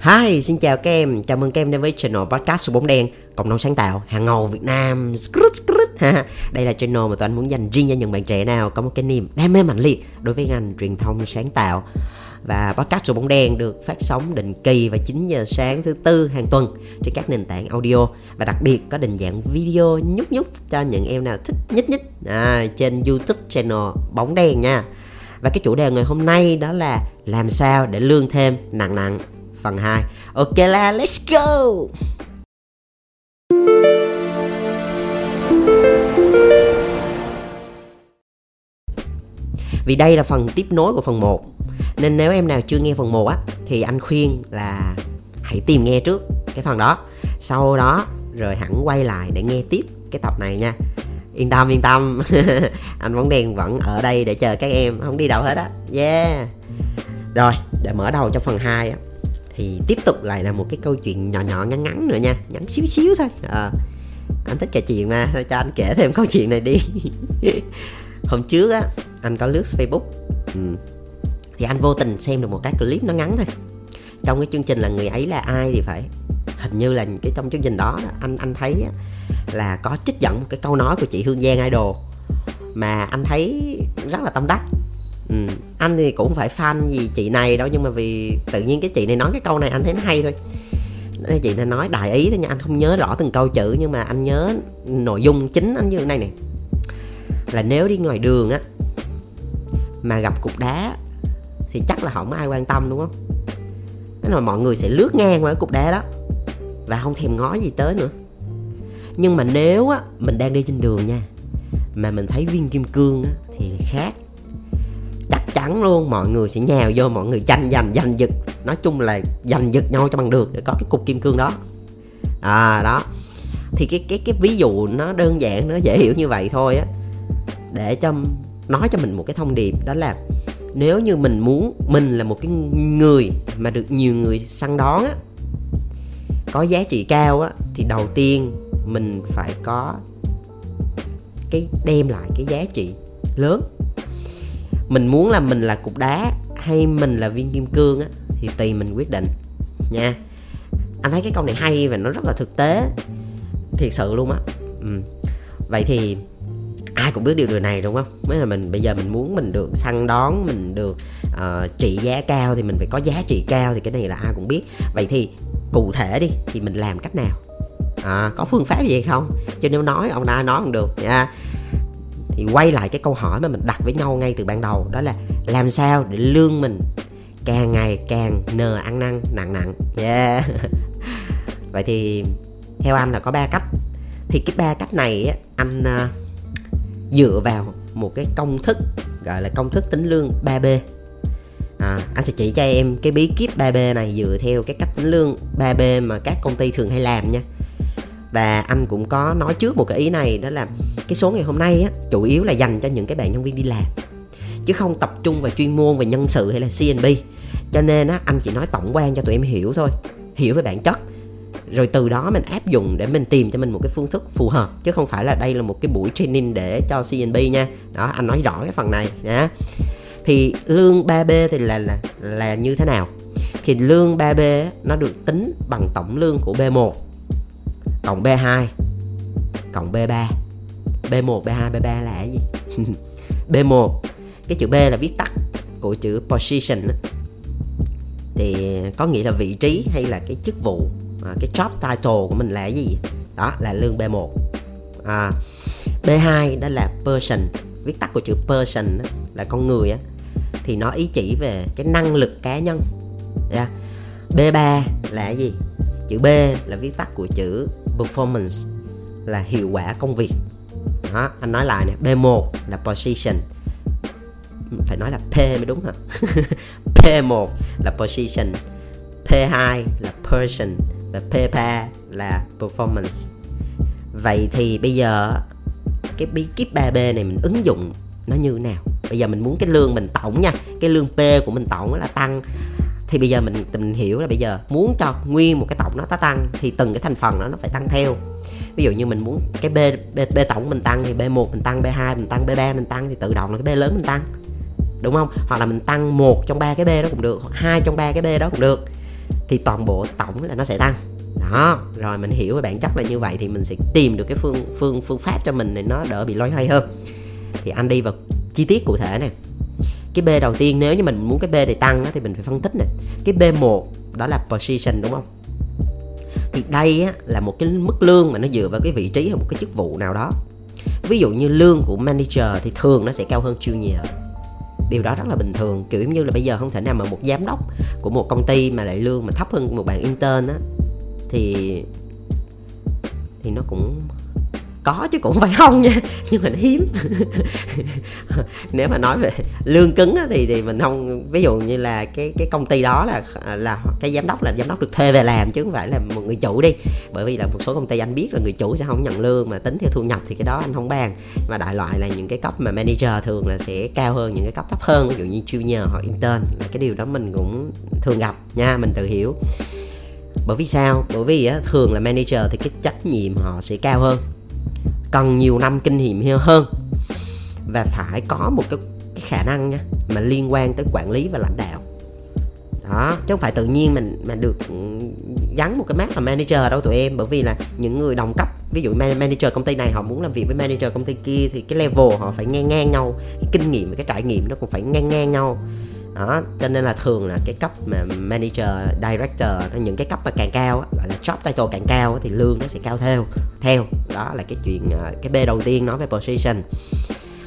Hi, xin chào các em, chào mừng các em đến với channel podcast số bóng đen Cộng đồng sáng tạo, hàng ngầu Việt Nam. Đây là channel mà tụi anh muốn dành riêng cho những bạn trẻ nào có một cái niềm đam mê mạnh liệt đối với ngành truyền thông sáng tạo. Và podcast số bóng đen được phát sóng định kỳ vào 9 giờ sáng thứ tư hàng tuần trên các nền tảng audio và đặc biệt có định dạng video nhúc nhúc cho những em nào thích nhích nhích. À, trên YouTube channel bóng đen nha. Và cái chủ đề ngày hôm nay đó là làm sao để lương thêm nặng nặng. Phần 2 Ok là let's go! Vì đây là phần tiếp nối của phần 1 Nên nếu em nào chưa nghe phần 1 á, Thì anh khuyên là hãy tìm nghe trước cái phần đó. Sau đó rồi hẳn quay lại để nghe tiếp cái tập này nha. Yên tâm yên tâm. Anh bóng đèn vẫn ở đây để chờ các em Không đi đâu hết á. Yeah. Rồi để mở đầu cho phần 2 á thì tiếp tục lại là một cái câu chuyện nhỏ nhỏ ngắn ngắn nữa nha. Ngắn xíu xíu thôi. À, anh thích kể chuyện mà thôi cho anh kể thêm câu chuyện này đi. Hôm trước á anh có lướt facebook. Ừ. thì anh vô tình xem được một cái clip nó ngắn thôi. Trong cái chương trình là người ấy là ai thì phải hình như là cái trong chương trình đó, anh anh thấy là có trích dẫn một cái câu nói của chị Hương Giang Idol mà anh thấy rất là tâm đắc. Ừ. anh thì cũng phải fan gì chị này đâu, nhưng mà vì tự nhiên cái chị này nói cái câu này anh thấy nó hay thôi. Đây chị này nói đại ý thôi nha, anh không nhớ rõ từng câu chữ, nhưng mà anh nhớ nội dung chính anh như thế này này là nếu đi ngoài đường á, mà gặp cục đá, thì chắc là không ai quan tâm, đúng không? Thế là mọi người sẽ lướt ngang qua cái cục đá đó và không thèm ngó gì tới nữa. Nhưng mà nếu á, mình đang đi trên đường nha, mà mình thấy viên kim cương á, thì khác. Chắc chắn luôn, mọi người sẽ nhào vô, mọi người tranh giành giành giật. Nói chung là giành giật nhau cho bằng được, để có cái cục kim cương đó. À đó. Thì cái cái cái ví dụ nó đơn giản, nó dễ hiểu như vậy thôi á. Để cho nói cho mình một cái thông điệp, đó là nếu như mình muốn, mình là một cái người mà được nhiều người săn đón á có giá trị cao á thì đầu tiên mình phải có cái đem lại cái giá trị lớn. Mình muốn là mình là cục đá hay mình là viên kim cương á thì tùy mình quyết định nha. Anh thấy cái câu này hay và nó rất là thực tế thiệt sự luôn á. Ừ. vậy thì ai cũng biết điều điều này đúng không? Mới là mình bây giờ mình muốn mình được săn đón mình được uh, trị giá cao thì mình phải có giá trị cao thì cái này là ai cũng biết. Vậy thì cụ thể đi thì mình làm cách nào? À, có phương pháp gì không? Chứ nếu nói ông ta nói không được nha. Thì quay lại cái câu hỏi mà mình đặt với nhau ngay từ ban đầu đó là làm sao để lương mình càng ngày càng nờ ăn năn nặng nặng. Yeah. Vậy thì theo anh là có ba cách. Thì cái ba cách này anh à, dựa vào một cái công thức gọi là công thức tính lương 3B à, anh sẽ chỉ cho em cái bí kíp 3B này dựa theo cái cách tính lương 3B mà các công ty thường hay làm nha. Và anh cũng có nói trước một cái ý này đó là cái số ngày hôm nay á chủ yếu là dành cho những cái bạn nhân viên đi làm chứ không tập trung vào chuyên môn về nhân sự hay là CNB cho nên á anh chỉ nói tổng quan cho tụi em hiểu thôi hiểu về bản chất rồi từ đó mình áp dụng để mình tìm cho mình một cái phương thức phù hợp chứ không phải là đây là một cái buổi training để cho CNB nha. Đó anh nói rõ cái phần này nhé thì lương 3B thì là là là như thế nào? Thì lương 3B nó được tính bằng tổng lương của B1 cộng B2 cộng B3 B1, B2, B3 là cái gì? B1 cái chữ B là viết tắt của chữ position thì có nghĩa là vị trí hay là cái chức vụ à, cái job title của mình là cái gì? Đó là lương B1 à, B2 đó là person. Viết tắt của chữ person là con người á thì nó ý chỉ về cái năng lực cá nhân. Dạ. Yeah. B3 là gì? Chữ B là viết tắt của chữ performance, là hiệu quả công việc. Đó, anh nói lại nè B1 là position. Phải nói là P mới đúng hả? P1 là position P2 là person và P3 là performance. Vậy thì bây giờ cái bí kíp 3B này mình ứng dụng nó như thế nào. Bây giờ mình muốn cái lương mình tổng nha cái lương P của mình tổng là tăng. Thì bây giờ mình mình hiểu là bây giờ muốn cho nguyên một cái tổng nó tăng thì từng cái thành phần đó nó phải tăng theo. Ví dụ như mình muốn cái b b, b tổng mình tăng thì b 1 mình tăng b 2 mình tăng b 3 mình tăng thì tự động là cái b lớn mình tăng. Đúng không? Hoặc là mình tăng một trong ba cái b đó cũng được hai trong ba cái b đó cũng được. Thì toàn bộ tổng là nó sẽ tăng. Đó rồi mình hiểu về bản chất là như vậy thì mình sẽ tìm được cái phương phương phương pháp cho mình để nó đỡ bị loay hoay hơn thì anh đi vào chi tiết cụ thể này. Cái b đầu tiên nếu như mình muốn cái b này tăng thì mình phải phân tích nè cái b 1 đó là position đúng không? Thì đây á, là một cái mức lương mà nó dựa vào cái vị trí hoặc một cái chức vụ nào đó. Ví dụ như lương của manager thì thường nó sẽ cao hơn junior. Điều đó rất là bình thường kiểu như là bây giờ không thể nào mà một giám đốc của một công ty mà lại lương mà thấp hơn một bạn intern á thì thì nó cũng có chứ cũng phải không nha nhưng mà nó hiếm. Nếu mà nói về lương cứng á, thì thì mình không ví dụ như là cái cái công ty đó là là cái giám đốc là giám đốc được thuê về làm chứ không phải là một người chủ đi. Bởi vì là một số công ty anh biết là người chủ sẽ không nhận lương mà tính theo thu nhập thì cái đó anh không bàn. Mà đại loại là những cái cấp mà manager thường là sẽ cao hơn những cái cấp thấp hơn ví dụ như junior hoặc intern. Là cái điều đó mình cũng thường gặp nha mình tự hiểu. Bởi vì sao? Bởi vì á, thường là manager thì cái trách nhiệm họ sẽ cao hơn cần nhiều năm kinh nghiệm hơn. Và phải có một cái, cái khả năng nha mà liên quan tới quản lý và lãnh đạo. Đó chứ không phải tự nhiên mình mà được ừ, gắn một cái mát là manager đâu tụi em. Bởi vì là những người đồng cấp ví dụ manager công ty này họ muốn làm việc với manager công ty kia thì cái level họ phải ngang ngang nhau cái kinh nghiệm và cái trải nghiệm nó cũng phải ngang ngang nhau đó cho nên là thường là cái cấp mà manager director những cái cấp mà càng cao gọi là job title càng cao thì lương nó sẽ cao theo theo. Đó là cái chuyện ờ, cái b đầu tiên nói về position.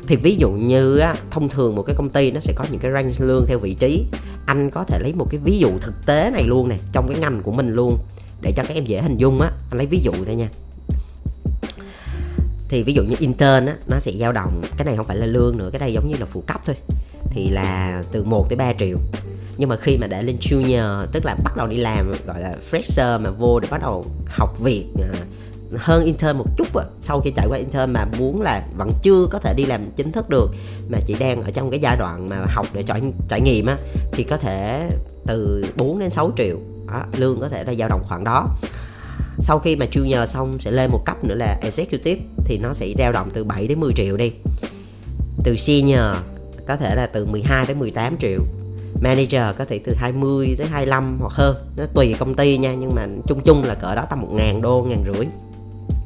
Thì ví dụ như á, thông thường một cái công ty nó sẽ có những cái range lương theo vị trí. Anh có thể lấy một cái ví dụ thực tế này luôn nè trong cái ngành của mình luôn để cho các em dễ hình dung á. Anh lấy ví dụ thôi nha thì ví dụ như intern á nó sẽ dao động cái này không phải là lương nữa cái đây giống như là phụ cấp thôi. Thì là từ 1 tới 3 triệu. Nhưng mà khi mà để lên junior tức là bắt đầu đi làm gọi là fresher mà vô để bắt đầu học việc à, hơn intern một chút á, sau khi trải qua intern mà muốn là vẫn chưa có thể đi làm chính thức được mà chỉ đang ở trong cái giai đoạn mà học để trải trải nghiệm á thì có thể từ 4 đến 6 triệu đó, lương có thể là dao động khoảng đó sau khi mà junior xong sẽ lên một cấp nữa là executive thì nó sẽ dao động từ 7 đến 10 triệu đi. Từ senior có thể là từ 12 tới 18 triệu. Manager có thể từ 20 tới 25 hoặc hơn. Nó tùy công ty nha nhưng mà chung chung là cỡ đó tầm một ngàn đô ngàn rưỡi.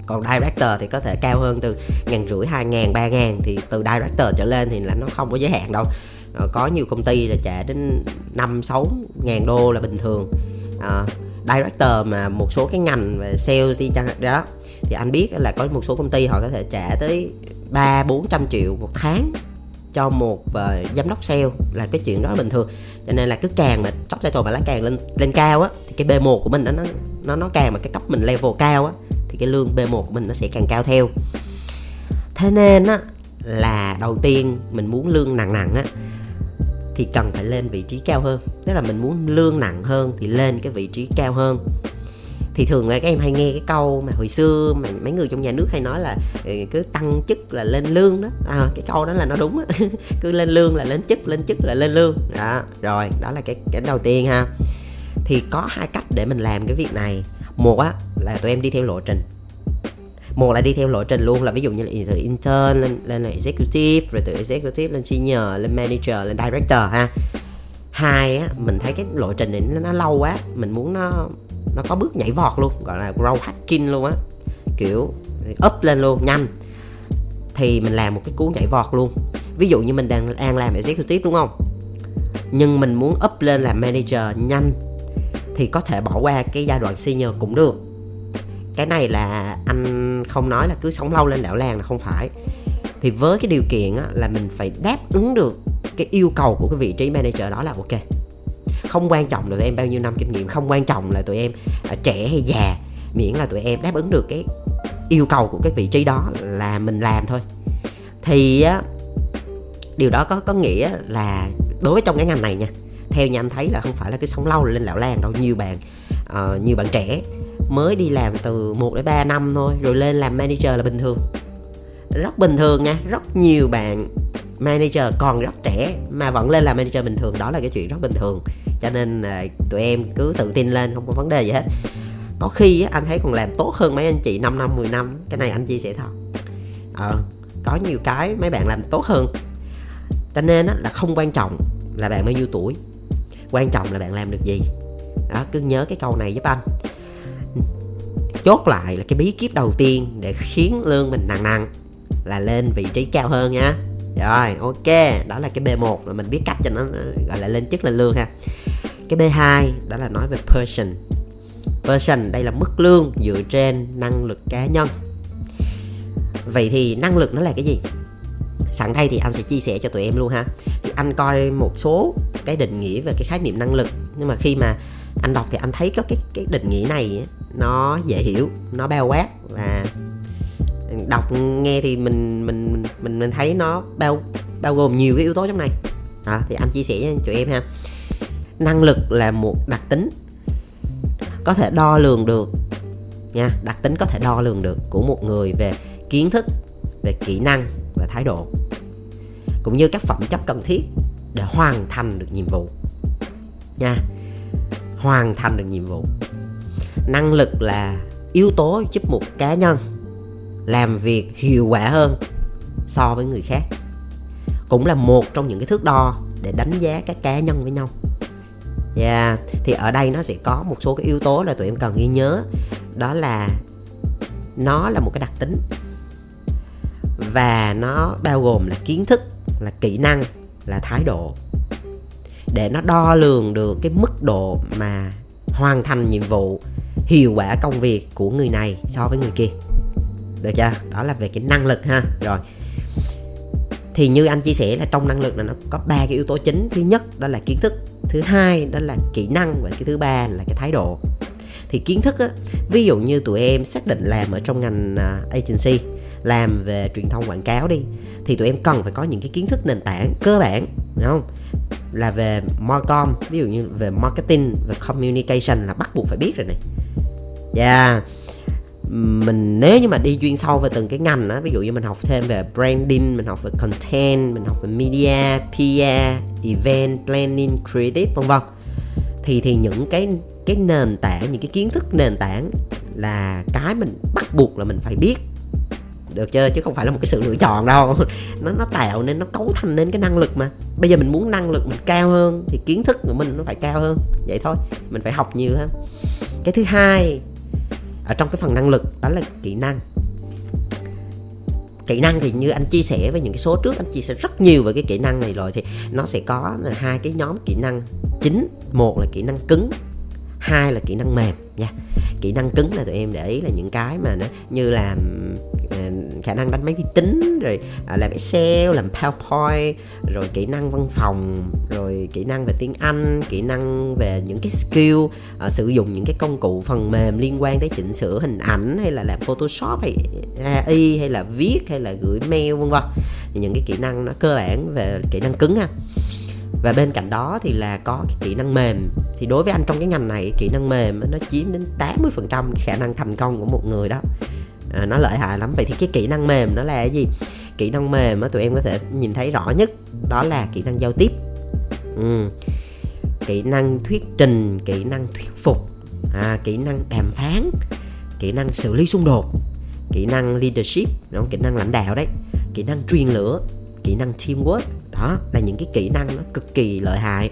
Còn director thì có thể cao hơn từ ngàn rưỡi hai ngàn ba ngàn. Thì từ director trở lên thì là nó không có giới hạn đâu. Ờ, có nhiều công ty là trả đến năm sáu ngàn đô là bình thường. À, director mà một số cái ngành về sales đi chăng đó. Thì anh biết là có một số công ty họ có thể trả tới ba bốn trăm triệu một tháng cho một uh, giám đốc sale là cái chuyện đó bình thường. Cho nên là cứ càng mà top title mà lá càng lên lên cao á thì cái B1 của mình nó nó nó càng mà cái cấp mình level cao á thì cái lương B1 của mình nó sẽ càng cao theo. Thế nên á là đầu tiên mình muốn lương nặng nặng á thì cần phải lên vị trí cao hơn. Tức là mình muốn lương nặng hơn thì lên cái vị trí cao hơn. Thì thường là các em hay nghe cái câu mà hồi xưa mà mấy người trong nhà nước hay nói là ừ, cứ tăng chức là lên lương đó. À, cái câu đó là nó đúng cứ lên lương là lên chức lên chức là lên lương. Đó rồi đó là cái cái đầu tiên ha. Thì có hai cách để mình làm cái việc này. Một á là tụi em đi theo lộ trình một là đi theo lộ trình luôn là ví dụ như là từ intern lên lên là executive rồi từ executive lên senior lên manager lên director ha. Hai á mình thấy cái lộ trình này nó, nó lâu quá mình muốn nó nó có bước nhảy vọt luôn gọi là grow hacking luôn á. Kiểu up lên luôn nhanh. Thì mình làm một cái cú nhảy vọt luôn. Ví dụ như mình đang đang làm executive đúng không? Nhưng mình muốn up lên làm manager nhanh thì có thể bỏ qua cái giai đoạn senior cũng được cái này là anh không nói là cứ sống lâu lên đảo làng là không phải. Thì với cái điều kiện á, là mình phải đáp ứng được cái yêu cầu của cái vị trí manager đó là ok. Không quan trọng là tụi em bao nhiêu năm kinh nghiệm không quan trọng là tụi em là trẻ hay già miễn là tụi em đáp ứng được cái yêu cầu của cái vị trí đó là mình làm thôi. Thì á điều đó có có nghĩa là đối với trong cái ngành này nha theo như anh thấy là không phải là cái sống lâu lên lão làng đâu nhiều bạn ờ, uh, nhiều bạn trẻ mới đi làm từ 1 đến 3 năm thôi, rồi lên làm manager là bình thường. Rất bình thường nha, rất nhiều bạn manager, còn rất trẻ mà vẫn lên làm manager bình thường. Đó là cái chuyện rất bình thường. Cho nên là tụi em cứ tự tin lên, không có vấn đề gì hết. Có khi anh thấy còn làm tốt hơn mấy anh chị 5 năm 10 năm. Cái này anh chia sẻ thật. Ờ có nhiều cái mấy bạn làm tốt hơn. Cho nên là không quan trọng là bạn bao nhiêu tuổi. Quan trọng là bạn làm được gì. Đó, cứ nhớ cái câu này giúp anh chốt lại là cái bí kíp đầu tiên để khiến lương mình nặng nặng là lên vị trí cao hơn nha. Rồi, ok, đó là cái b1 là mình biết cách cho nó gọi là lên chức lên lương ha. Cái b2 đó là nói về person. Person đây là mức lương dựa trên năng lực cá nhân. Vậy thì năng lực nó là cái gì? Sẵn đây thì anh sẽ chia sẻ cho tụi em luôn ha. Thì anh coi một số cái định nghĩa về cái khái niệm năng lực, nhưng mà khi mà anh đọc thì anh thấy có cái cái định nghĩa này nó dễ hiểu nó bao quát và đọc nghe thì mình mình mình mình thấy nó bao bao gồm nhiều cái yếu tố trong này. À, thì anh chia sẻ cho tụi em ha. Năng lực là một đặc tính có thể đo lường được nha đặc tính có thể đo lường được của một người về kiến thức về kỹ năng và thái độ cũng như các phẩm chất cần thiết để hoàn thành được nhiệm vụ nha hoàn thành được nhiệm vụ năng lực là yếu tố giúp một cá nhân làm việc hiệu quả hơn so với người khác. Cũng là một trong những cái thước đo để đánh giá các cá nhân với nhau. Yeah, thì ở đây nó sẽ có một số cái yếu tố là tụi em cần ghi nhớ. Đó là nó là một cái đặc tính và nó bao gồm là kiến thức là kỹ năng là thái độ. Để nó đo lường được cái mức độ mà hoàn thành nhiệm vụ hiệu quả công việc của người này so với người kia. Được chưa? Đó là về cái năng lực ha. Rồi. Thì như anh chia sẻ là trong năng lực là nó có ba cái yếu tố chính. Thứ nhất, đó là kiến thức. Thứ hai, đó là kỹ năng. Và cái thứ ba là cái thái độ. Thì kiến thức á, ví dụ như tụi em xác định làm ở trong ngành à, agency, làm về truyền thông quảng cáo đi, thì tụi em cần phải có những cái kiến thức nền tảng cơ bản, đúng không? Là về marcom ví dụ như về marketing và communication là bắt buộc phải biết rồi này yeah mình nếu như mà đi chuyên sâu về từng cái ngành á, ví dụ như mình học thêm về branding, mình học về content, mình học về media PR event planning, creative, vân vân. Thì thì những cái cái nền tảng, những cái kiến thức nền tảng là cái mình bắt buộc là mình phải biết. Được chưa? Chứ không phải là một cái sự lựa chọn đâu. Nó nó tạo nên, nó cấu thành nên cái năng lực mà. Bây giờ mình muốn năng lực mình cao hơn thì kiến thức của mình nó phải cao hơn. Vậy thôi. Mình phải học nhiều hơn. Cái thứ hai ở trong cái phần năng lực, đó là kỹ năng. Kỹ năng thì như anh chia sẻ với những cái số trước, anh chia sẻ rất nhiều về cái kỹ năng này rồi, thì nó sẽ có hai cái nhóm kỹ năng chính. Một là kỹ năng cứng, hai là kỹ năng mềm nha. Kỹ năng cứng là tụi em để ý là những cái mà nó như làm khả năng đánh máy vi tính rồi à, làm excel làm powerpoint rồi kỹ năng văn phòng rồi kỹ năng về tiếng anh kỹ năng về những cái skill à, sử dụng những cái công cụ phần mềm liên quan tới chỉnh sửa hình ảnh hay là làm photoshop hay ai hay là viết hay là gửi mail vân vân. Thì những cái kỹ năng nó cơ bản về kỹ năng cứng ha. Và bên cạnh đó thì là có cái kỹ năng mềm. Thì đối với anh trong cái ngành này kỹ năng mềm nó chiếm đến 80% cái khả năng thành công của một người đó à, nó lợi hại lắm. Vậy thì cái kỹ năng mềm nó là cái gì? Kỹ năng mềm mà tụi em có thể nhìn thấy rõ nhất đó là kỹ năng giao tiếp. Ừ. kỹ năng thuyết trình kỹ năng thuyết phục. À, kỹ năng đàm phán kỹ năng xử lý xung đột kỹ năng leadership đúng không? kỹ năng lãnh đạo đấy. Kỹ năng truyền lửa kỹ năng teamwork. Đó là những cái kỹ năng nó cực kỳ lợi hại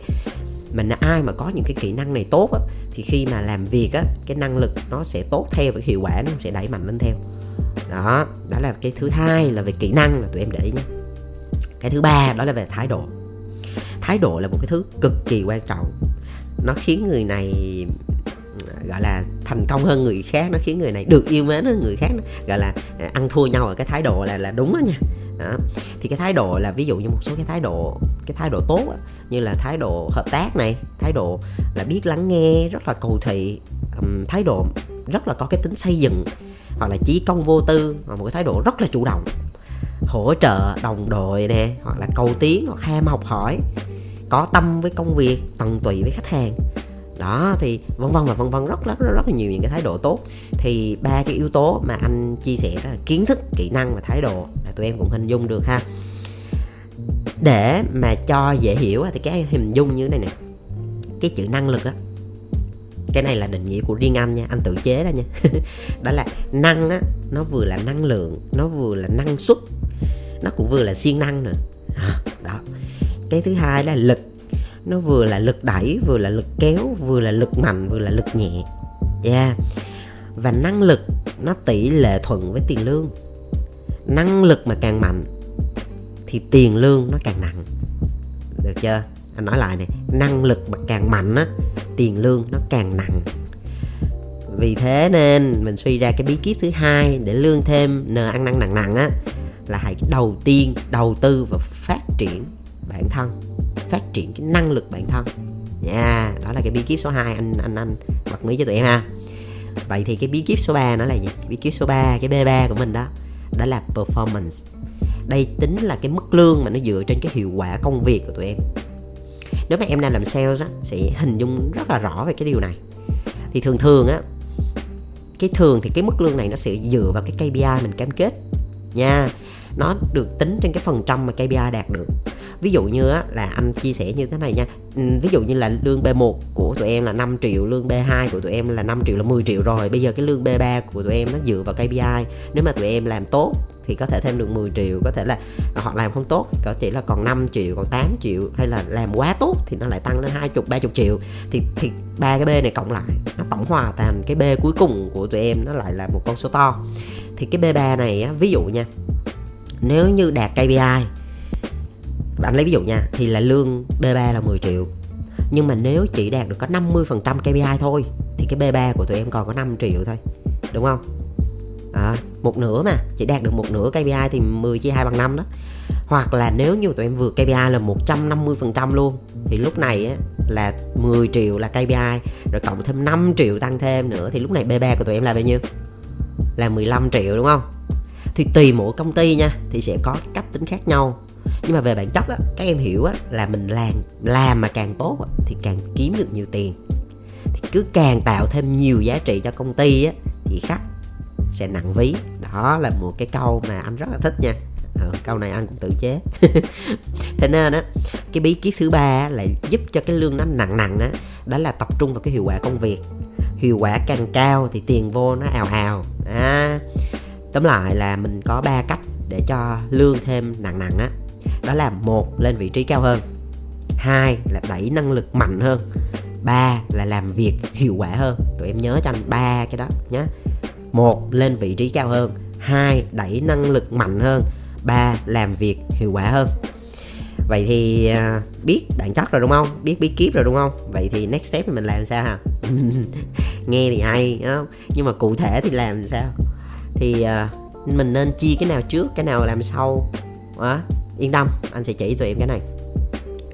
mà ai mà có những cái kỹ năng này tốt á, thì khi mà làm việc á cái năng lực nó sẽ tốt theo và hiệu quả nó sẽ đẩy mạnh lên theo. Đó đó là cái thứ hai là về kỹ năng là tụi em để ý nhé. Cái thứ ba đó là về thái độ. Thái độ là một cái thứ cực kỳ quan trọng. Nó khiến người này gọi là thành công hơn người khác nó khiến người này được yêu mến hơn người khác gọi là à, ăn thua nhau ở cái thái độ là là đúng đó nha. Đó. thì cái thái độ là ví dụ như một số cái thái độ cái thái độ tốt đó, như là thái độ hợp tác này thái độ là biết lắng nghe rất là cầu thị um, thái độ rất là có cái tính xây dựng hoặc là chí công vô tư hoặc một cái thái độ rất là chủ động hỗ trợ đồng đội nè hoặc là cầu tiến hoặc ham học hỏi có tâm với công việc tận tụy với khách hàng đó thì vân vân và vân vân rất rất rất, rất là nhiều những cái thái độ tốt. Thì ba cái yếu tố mà anh chia sẻ đó là kiến thức kỹ năng và thái độ là tụi em cũng hình dung được ha. Để mà cho dễ hiểu thì cái hình dung như thế này nè. Cái chữ năng lực á cái này là định nghĩa của riêng anh nha anh tự chế ra nha. Đó là năng á nó vừa là năng lượng nó vừa là năng suất nó cũng vừa là siêng năng nữa. À, đó. Cái thứ hai là lực nó vừa là lực đẩy, vừa là lực kéo, vừa là lực mạnh, vừa là lực nhẹ. Yeah và năng lực nó tỷ lệ thuận với tiền lương. Năng lực mà càng mạnh thì tiền lương nó càng nặng. Được chưa? Anh nói lại này năng lực mà càng mạnh á, tiền lương nó càng nặng. Vì thế nên mình suy ra cái bí kíp thứ hai để lương thêm n ăn năn nặng nặng á, là hãy đầu tiên đầu tư và phát triển bản thân phát triển cái năng lực bản thân. Nha yeah, đó là cái bí kíp số 2 anh anh anh bật mí cho tụi em ha. Vậy thì cái bí kíp số 3 nó là gì? Bí kíp số 3 cái B3 của mình đó đó là performance. Đây tính là cái mức lương mà nó dựa trên cái hiệu quả công việc của tụi em. Nếu mà em đang làm sales á sẽ hình dung rất là rõ về cái điều này. Thì thường thường á cái thường thì cái mức lương này nó sẽ dựa vào cái KPI mình cam kết. Nha nó được tính trên cái phần trăm mà KPI đạt được. Ví dụ như á, là anh chia sẻ như thế này nha. Ừ, ví dụ như là lương B1 của tụi em là 5 triệu lương B2 của tụi em là 5 triệu là 10 triệu rồi. Bây giờ cái lương B3 của tụi em nó dựa vào KPI nếu mà tụi em làm tốt thì có thể thêm được 10 triệu có thể là à, họ làm không tốt thì có chỉ là còn 5 triệu còn 8 triệu hay là làm quá tốt thì nó lại tăng lên 20 30 triệu. Thì thì ba cái B này cộng lại nó tổng hòa thành cái B cuối cùng của tụi em nó lại là một con số to. Thì cái B3 này á, ví dụ nha nếu như đạt KPI bạn lấy ví dụ nha thì là lương B3 là 10 triệu. Nhưng mà nếu chỉ đạt được có 50% KPI thôi thì cái B3 của tụi em còn có 5 triệu thôi đúng không? À, một nửa mà chỉ đạt được một nửa KPI thì 10 chia 2 bằng 5 đó. Hoặc là nếu như tụi em vượt KPI là 150% luôn thì lúc này á, là 10 triệu là KPI rồi cộng thêm 5 triệu tăng thêm nữa thì lúc này B3 của tụi em là bao nhiêu? Là 15 triệu đúng không? Thì tùy mỗi công ty nha thì sẽ có cách tính khác nhau. Nhưng mà về bản chất á các em hiểu á là mình làm làm mà càng tốt á, thì càng kiếm được nhiều tiền. Thì cứ càng tạo thêm nhiều giá trị cho công ty á thì khách sẽ nặng ví. Đó là một cái câu mà anh rất là thích nha. Ừ, câu này anh cũng tự chế. Thế nên á cái bí kíp thứ ba là giúp cho cái lương nó nặng nặng á đó là tập trung vào cái hiệu quả công việc. Hiệu quả càng cao thì tiền vô nó ào ào. À, tóm lại là mình có ba cách để cho lương thêm nặng nặng á. Đó là một lên vị trí cao hơn, hai là đẩy năng lực mạnh hơn, ba là làm việc hiệu quả hơn. Tụi em nhớ cho anh ba cái đó nhé một, lên vị trí cao hơn. Hai, đẩy năng lực mạnh hơn. Ba, làm việc hiệu quả hơn. Vậy thì à, biết bản chất rồi đúng không? Biết bí kíp rồi đúng không? Vậy thì next step thì mình làm sao hả? Nghe thì hay, đúng không? Nhưng mà cụ thể thì làm sao? Thì uh, mình nên chia cái nào trước cái nào làm sau. Đó. yên tâm anh sẽ chỉ tụi em cái này.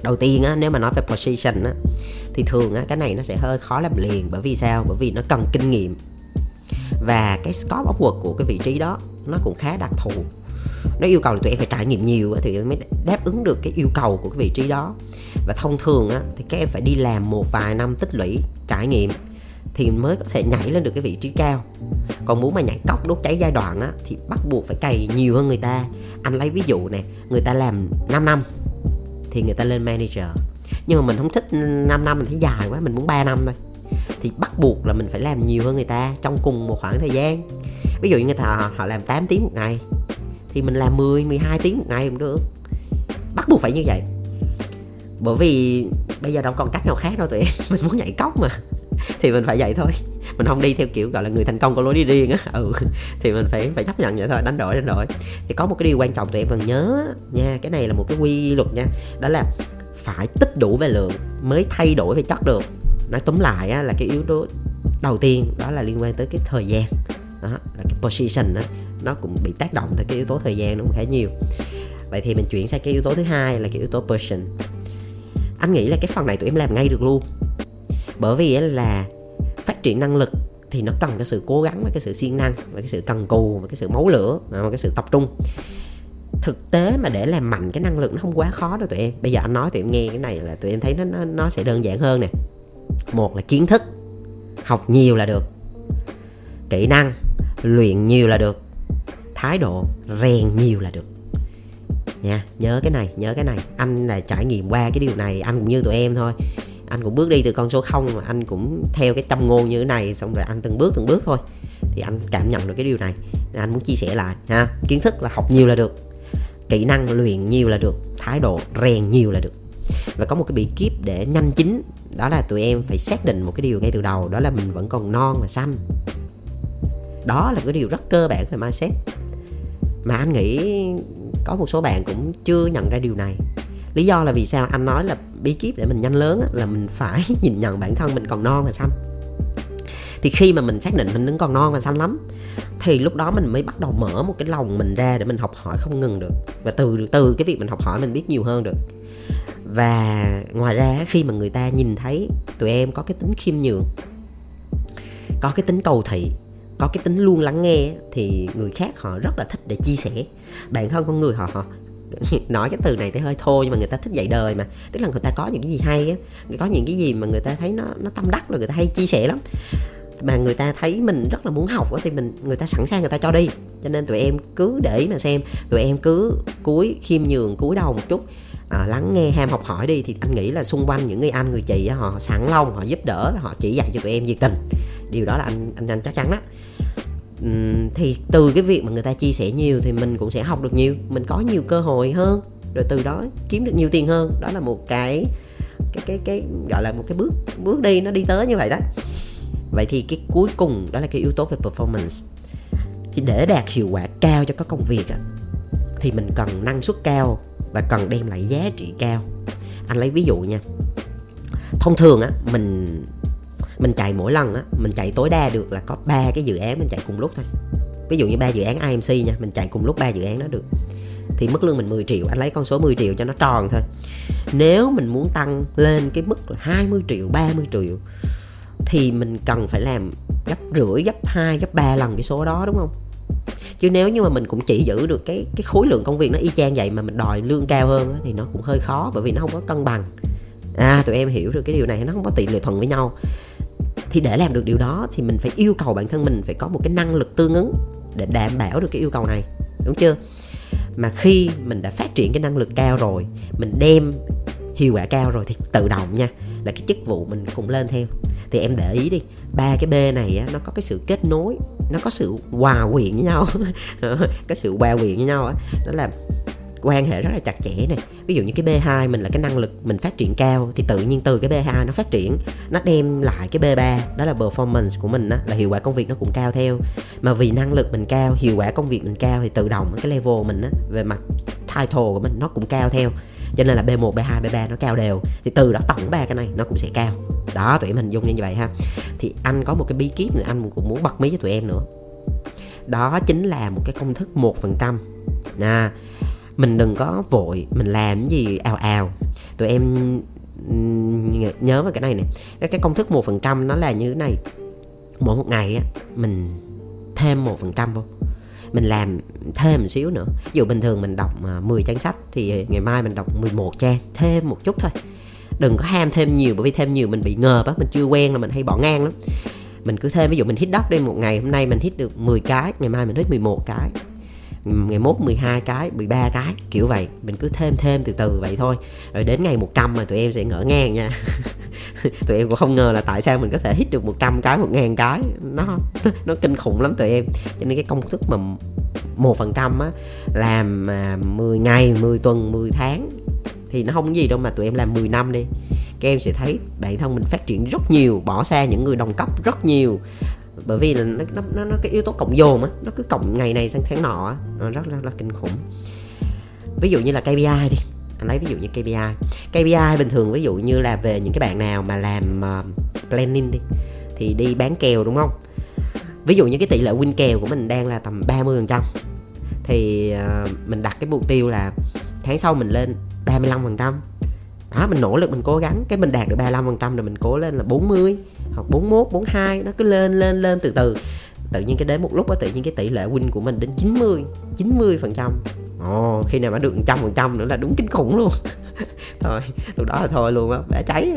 Đầu tiên á nếu mà nói về position á thì thường á cái này nó sẽ hơi khó làm liền. Bởi vì sao? Bởi vì nó cần kinh nghiệm. Và cái scope of work của cái vị trí đó nó cũng khá đặc thù. Nó yêu cầu là tụi em phải trải nghiệm nhiều thì mới đáp ứng được cái yêu cầu của cái vị trí đó. Và thông thường á, thì các em phải đi làm một vài năm tích lũy trải nghiệm thì mới có thể nhảy lên được cái vị trí cao. Còn muốn mà nhảy cốc đốt cháy giai đoạn á, thì bắt buộc phải cày nhiều hơn người ta. Anh lấy ví dụ nè người ta làm 5 năm thì người ta lên manager. Nhưng mà mình không thích 5 năm mình thấy dài quá mình muốn 3 năm thôi. Thì bắt buộc là mình phải làm nhiều hơn người ta trong cùng một khoảng thời gian. Ví dụ như người ta họ làm 8 tiếng một ngày thì mình làm 10, 12 tiếng một ngày cũng được. Bắt buộc phải như vậy. Bởi vì bây giờ đâu còn cách nào khác đâu tụi em mình muốn nhảy cốc mà thì mình phải vậy thôi. Mình không đi theo kiểu gọi là người thành công có lối đi riêng á. Ừ thì mình phải phải chấp nhận vậy thôi đánh đổi đánh đổi. Thì có một cái điều quan trọng tụi em cần nhớ nha cái này là một cái quy luật nha đó là phải tích đủ về lượng mới thay đổi về chất được nói tóm lại á, là cái yếu tố đầu tiên đó là liên quan tới cái thời gian. Đó, là cái position đó, nó cũng bị tác động tới cái yếu tố thời gian nó cũng khá nhiều. Vậy thì mình chuyển sang cái yếu tố thứ hai là cái yếu tố person. Anh nghĩ là cái phần này tụi em làm ngay được luôn bởi vì là phát triển năng lực thì nó cần cái sự cố gắng và cái sự siêng năng và cái sự cần cù và cái sự máu lửa và cái sự tập trung. Thực tế mà để làm mạnh cái năng lực nó không quá khó đâu tụi em. Bây giờ anh nói tụi em nghe cái này là tụi em thấy nó nó, nó sẽ đơn giản hơn nè. Một là kiến thức học nhiều là được. Kỹ năng luyện nhiều là được. Thái độ rèn nhiều là được. Nha nhớ cái này nhớ cái này. Anh là trải nghiệm qua cái điều này anh cũng như tụi em thôi anh cũng bước đi từ con số không mà anh cũng theo cái châm ngôn như thế này, xong rồi anh từng bước từng bước thôi. Thì anh cảm nhận được cái điều này, nên anh muốn chia sẻ lại, ha. Kiến thức là học nhiều là được, kỹ năng luyện nhiều là được, thái độ rèn nhiều là được. Và có một cái bí kíp để nhanh chính, đó là tụi em phải xác định một cái điều ngay từ đầu, đó là mình vẫn còn non và xanh. Đó là cái điều rất cơ bản về mindset. Mà anh nghĩ có một số bạn cũng chưa nhận ra điều này lý do là vì sao? Anh nói là bí kíp để mình nhanh lớn là mình phải nhìn nhận bản thân mình còn non và xanh. Thì khi mà mình xác định mình vẫn còn non và xanh lắm, thì lúc đó mình mới bắt đầu mở một cái lòng mình ra để mình học hỏi không ngừng được. Và từ từ cái việc mình học hỏi mình biết nhiều hơn được. Và ngoài ra khi mà người ta nhìn thấy tụi em có cái tính khiêm nhường, có cái tính cầu thị, có cái tính luôn lắng nghe thì người khác họ rất là thích để chia sẻ. Bản thân con người họ họ nói cái từ này thì hơi thô nhưng mà người ta thích dạy đời mà. Tức là người ta có những cái gì hay á có những cái gì mà người ta thấy nó nó tâm đắc rồi người ta hay chia sẻ lắm. Mà người ta thấy mình rất là muốn học thì mình người ta sẵn sàng người ta cho đi. Cho nên tụi em cứ để mà xem. Tụi em cứ cúi khiêm nhường cúi đầu một chút. À, lắng nghe ham học hỏi đi. Thì anh nghĩ là xung quanh những người anh người chị họ sẵn lòng họ giúp đỡ họ chỉ dạy cho tụi em nhiệt tình. Điều đó là anh anh anh chắc chắn đó thì từ cái việc mà người ta chia sẻ nhiều thì mình cũng sẽ học được nhiều. Mình có nhiều cơ hội hơn. Rồi từ đó kiếm được nhiều tiền hơn. Đó là một cái cái cái cái, gọi là một cái bước bước đi nó đi tới như vậy đó. Vậy thì cái cuối cùng đó là cái yếu tố về performance. Thì để đạt hiệu quả cao cho các công việc thì mình cần năng suất cao và cần đem lại giá trị cao. Anh lấy ví dụ nha. Thông thường á, mình mình chạy mỗi lần á, mình chạy tối đa được là có ba cái dự án mình chạy cùng lúc thôi. Ví dụ như ba dự án IMC nha, mình chạy cùng lúc ba dự án đó được. Thì mức lương mình 10 triệu, anh lấy con số 10 triệu cho nó tròn thôi. Nếu mình muốn tăng lên cái mức là 20 triệu 30 triệu, thì mình cần phải làm gấp rưỡi, gấp 2 gấp 3 lần cái số đó, đúng không? Chứ nếu như mà mình cũng chỉ giữ được cái cái khối lượng công việc nó y chang vậy mà mình đòi lương cao hơn thì nó cũng hơi khó, bởi vì nó không có cân bằng. À tụi em hiểu được cái điều này, nó không có tỷ lệ thuận với nhau thì để làm được điều đó thì mình phải yêu cầu bản thân mình phải có một cái năng lực tương ứng để đảm bảo được cái yêu cầu này đúng chưa? Mà khi mình đã phát triển cái năng lực cao rồi mình đem hiệu quả cao rồi thì tự động nha là cái chức vụ mình cũng lên theo. Thì em để ý đi ba cái b này á, nó có cái sự kết nối nó có sự hòa quyện với nhau có sự hòa quyện với nhau á. Đó là quan hệ rất là chặt chẽ này. Ví dụ như cái B2 mình là cái năng lực mình phát triển cao thì tự nhiên từ cái B2 nó phát triển nó đem lại cái B3 đó là performance của mình á là hiệu quả công việc nó cũng cao theo. Mà vì năng lực mình cao hiệu quả công việc mình cao thì tự động cái level mình á về mặt title của mình nó cũng cao theo. Cho nên là B1, B2, B3 nó cao đều. Thì từ đó tổng ba cái này nó cũng sẽ cao. Đó tụi em hình dung như vậy ha. Thì anh có một cái bí kíp này anh cũng muốn bật mí cho tụi em nữa. Đó chính là một cái công thức một phần trăm. À, mình đừng có vội, mình làm gì ào ào. Tụi em nhớ về cái này này cái công thức một phần trăm nó là như thế này. Mỗi một ngày á, mình thêm một phần trăm vô. Mình làm thêm một xíu nữa. Ví dụ bình thường mình đọc à, 10 trang sách thì ngày mai mình đọc 11 trang, thêm một chút thôi. Đừng có ham thêm nhiều, bởi vì thêm nhiều mình bị ngợp á, mình chưa quen là mình hay bỏ ngang lắm. Mình cứ thêm, ví dụ mình hít đất đi một ngày, hôm nay mình hít được 10 cái, ngày mai mình hít 11 cái ngày mốt 12 cái 13 cái, kiểu vậy. Mình cứ thêm thêm từ từ vậy thôi. Rồi đến ngày 100 mà tụi em sẽ ngỡ ngang nha. Tụi em cũng không ngờ là tại sao mình có thể hit được 100 cái 1000 cái. Nó nó kinh khủng lắm tụi em. Cho nên cái công thức mà một phần trăm á, làm 10 ngày 10 tuần 10 tháng thì nó không có gì đâu mà tụi em làm 10 năm đi. Các em sẽ thấy bản thân mình phát triển rất nhiều, bỏ xa những người đồng cấp rất nhiều bởi vì là nó nó nó, nó cái yếu tố cộng dồn á nó cứ cộng ngày này sang tháng nọ á nó rất rất là kinh khủng. Ví dụ như là KPI đi anh lấy ví dụ như KPI KPI bình thường ví dụ như là về những cái bạn nào mà làm uh, planning đi thì đi bán kèo đúng không? Ví dụ như cái tỷ lệ win kèo của mình đang là tầm 30% thì uh, mình đặt cái mục tiêu là tháng sau mình lên 35% đó, mình nỗ lực mình cố gắng. Cái mình đạt được 35% rồi mình cố lên là 40 hoặc 41 42 nó cứ lên lên lên từ từ. Tự nhiên cái đến một lúc đó tự nhiên cái tỷ lệ win của mình đến 90 90 phần trăm. Ồ, khi nào mà được trăm phần trăm nữa là đúng kinh khủng luôn. Thôi, lúc đó là thôi luôn á, bẻ cháy.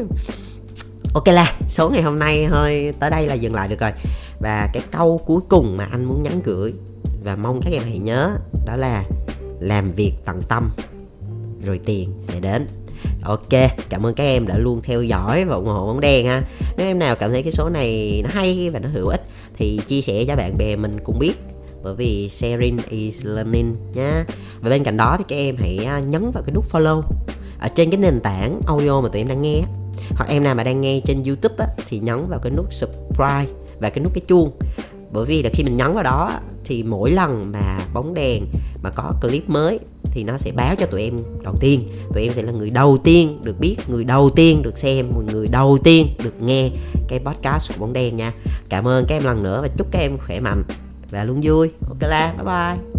Ok là, số ngày hôm nay hơi tới đây là dừng lại được rồi. Và cái câu cuối cùng mà anh muốn nhắn gửi và mong các em hãy nhớ đó là làm việc tận tâm, rồi tiền sẽ đến ok cảm ơn các em đã luôn theo dõi và ủng hộ bóng đen ha. Nếu em nào cảm thấy cái số này nó hay và nó hữu ích thì chia sẻ cho bạn bè mình cũng biết. Bởi vì sharing is learning nhá và bên cạnh đó thì các em hãy à, nhấn vào cái nút follow ở trên cái nền tảng audio mà tụi em đang nghe hoặc em nào mà đang nghe trên youtube á, thì nhấn vào cái nút subscribe và cái nút cái chuông. Bởi vì là khi mình nhấn vào đó thì mỗi lần mà bóng đèn mà có clip mới thì nó sẽ báo cho tụi em đầu tiên. Tụi em sẽ là người đầu tiên được biết, người đầu tiên được xem người đầu tiên được nghe cái podcast của bóng đen nha. Cảm ơn các em lần nữa và chúc các em khỏe mạnh và luôn vui. Ok la, bye bye.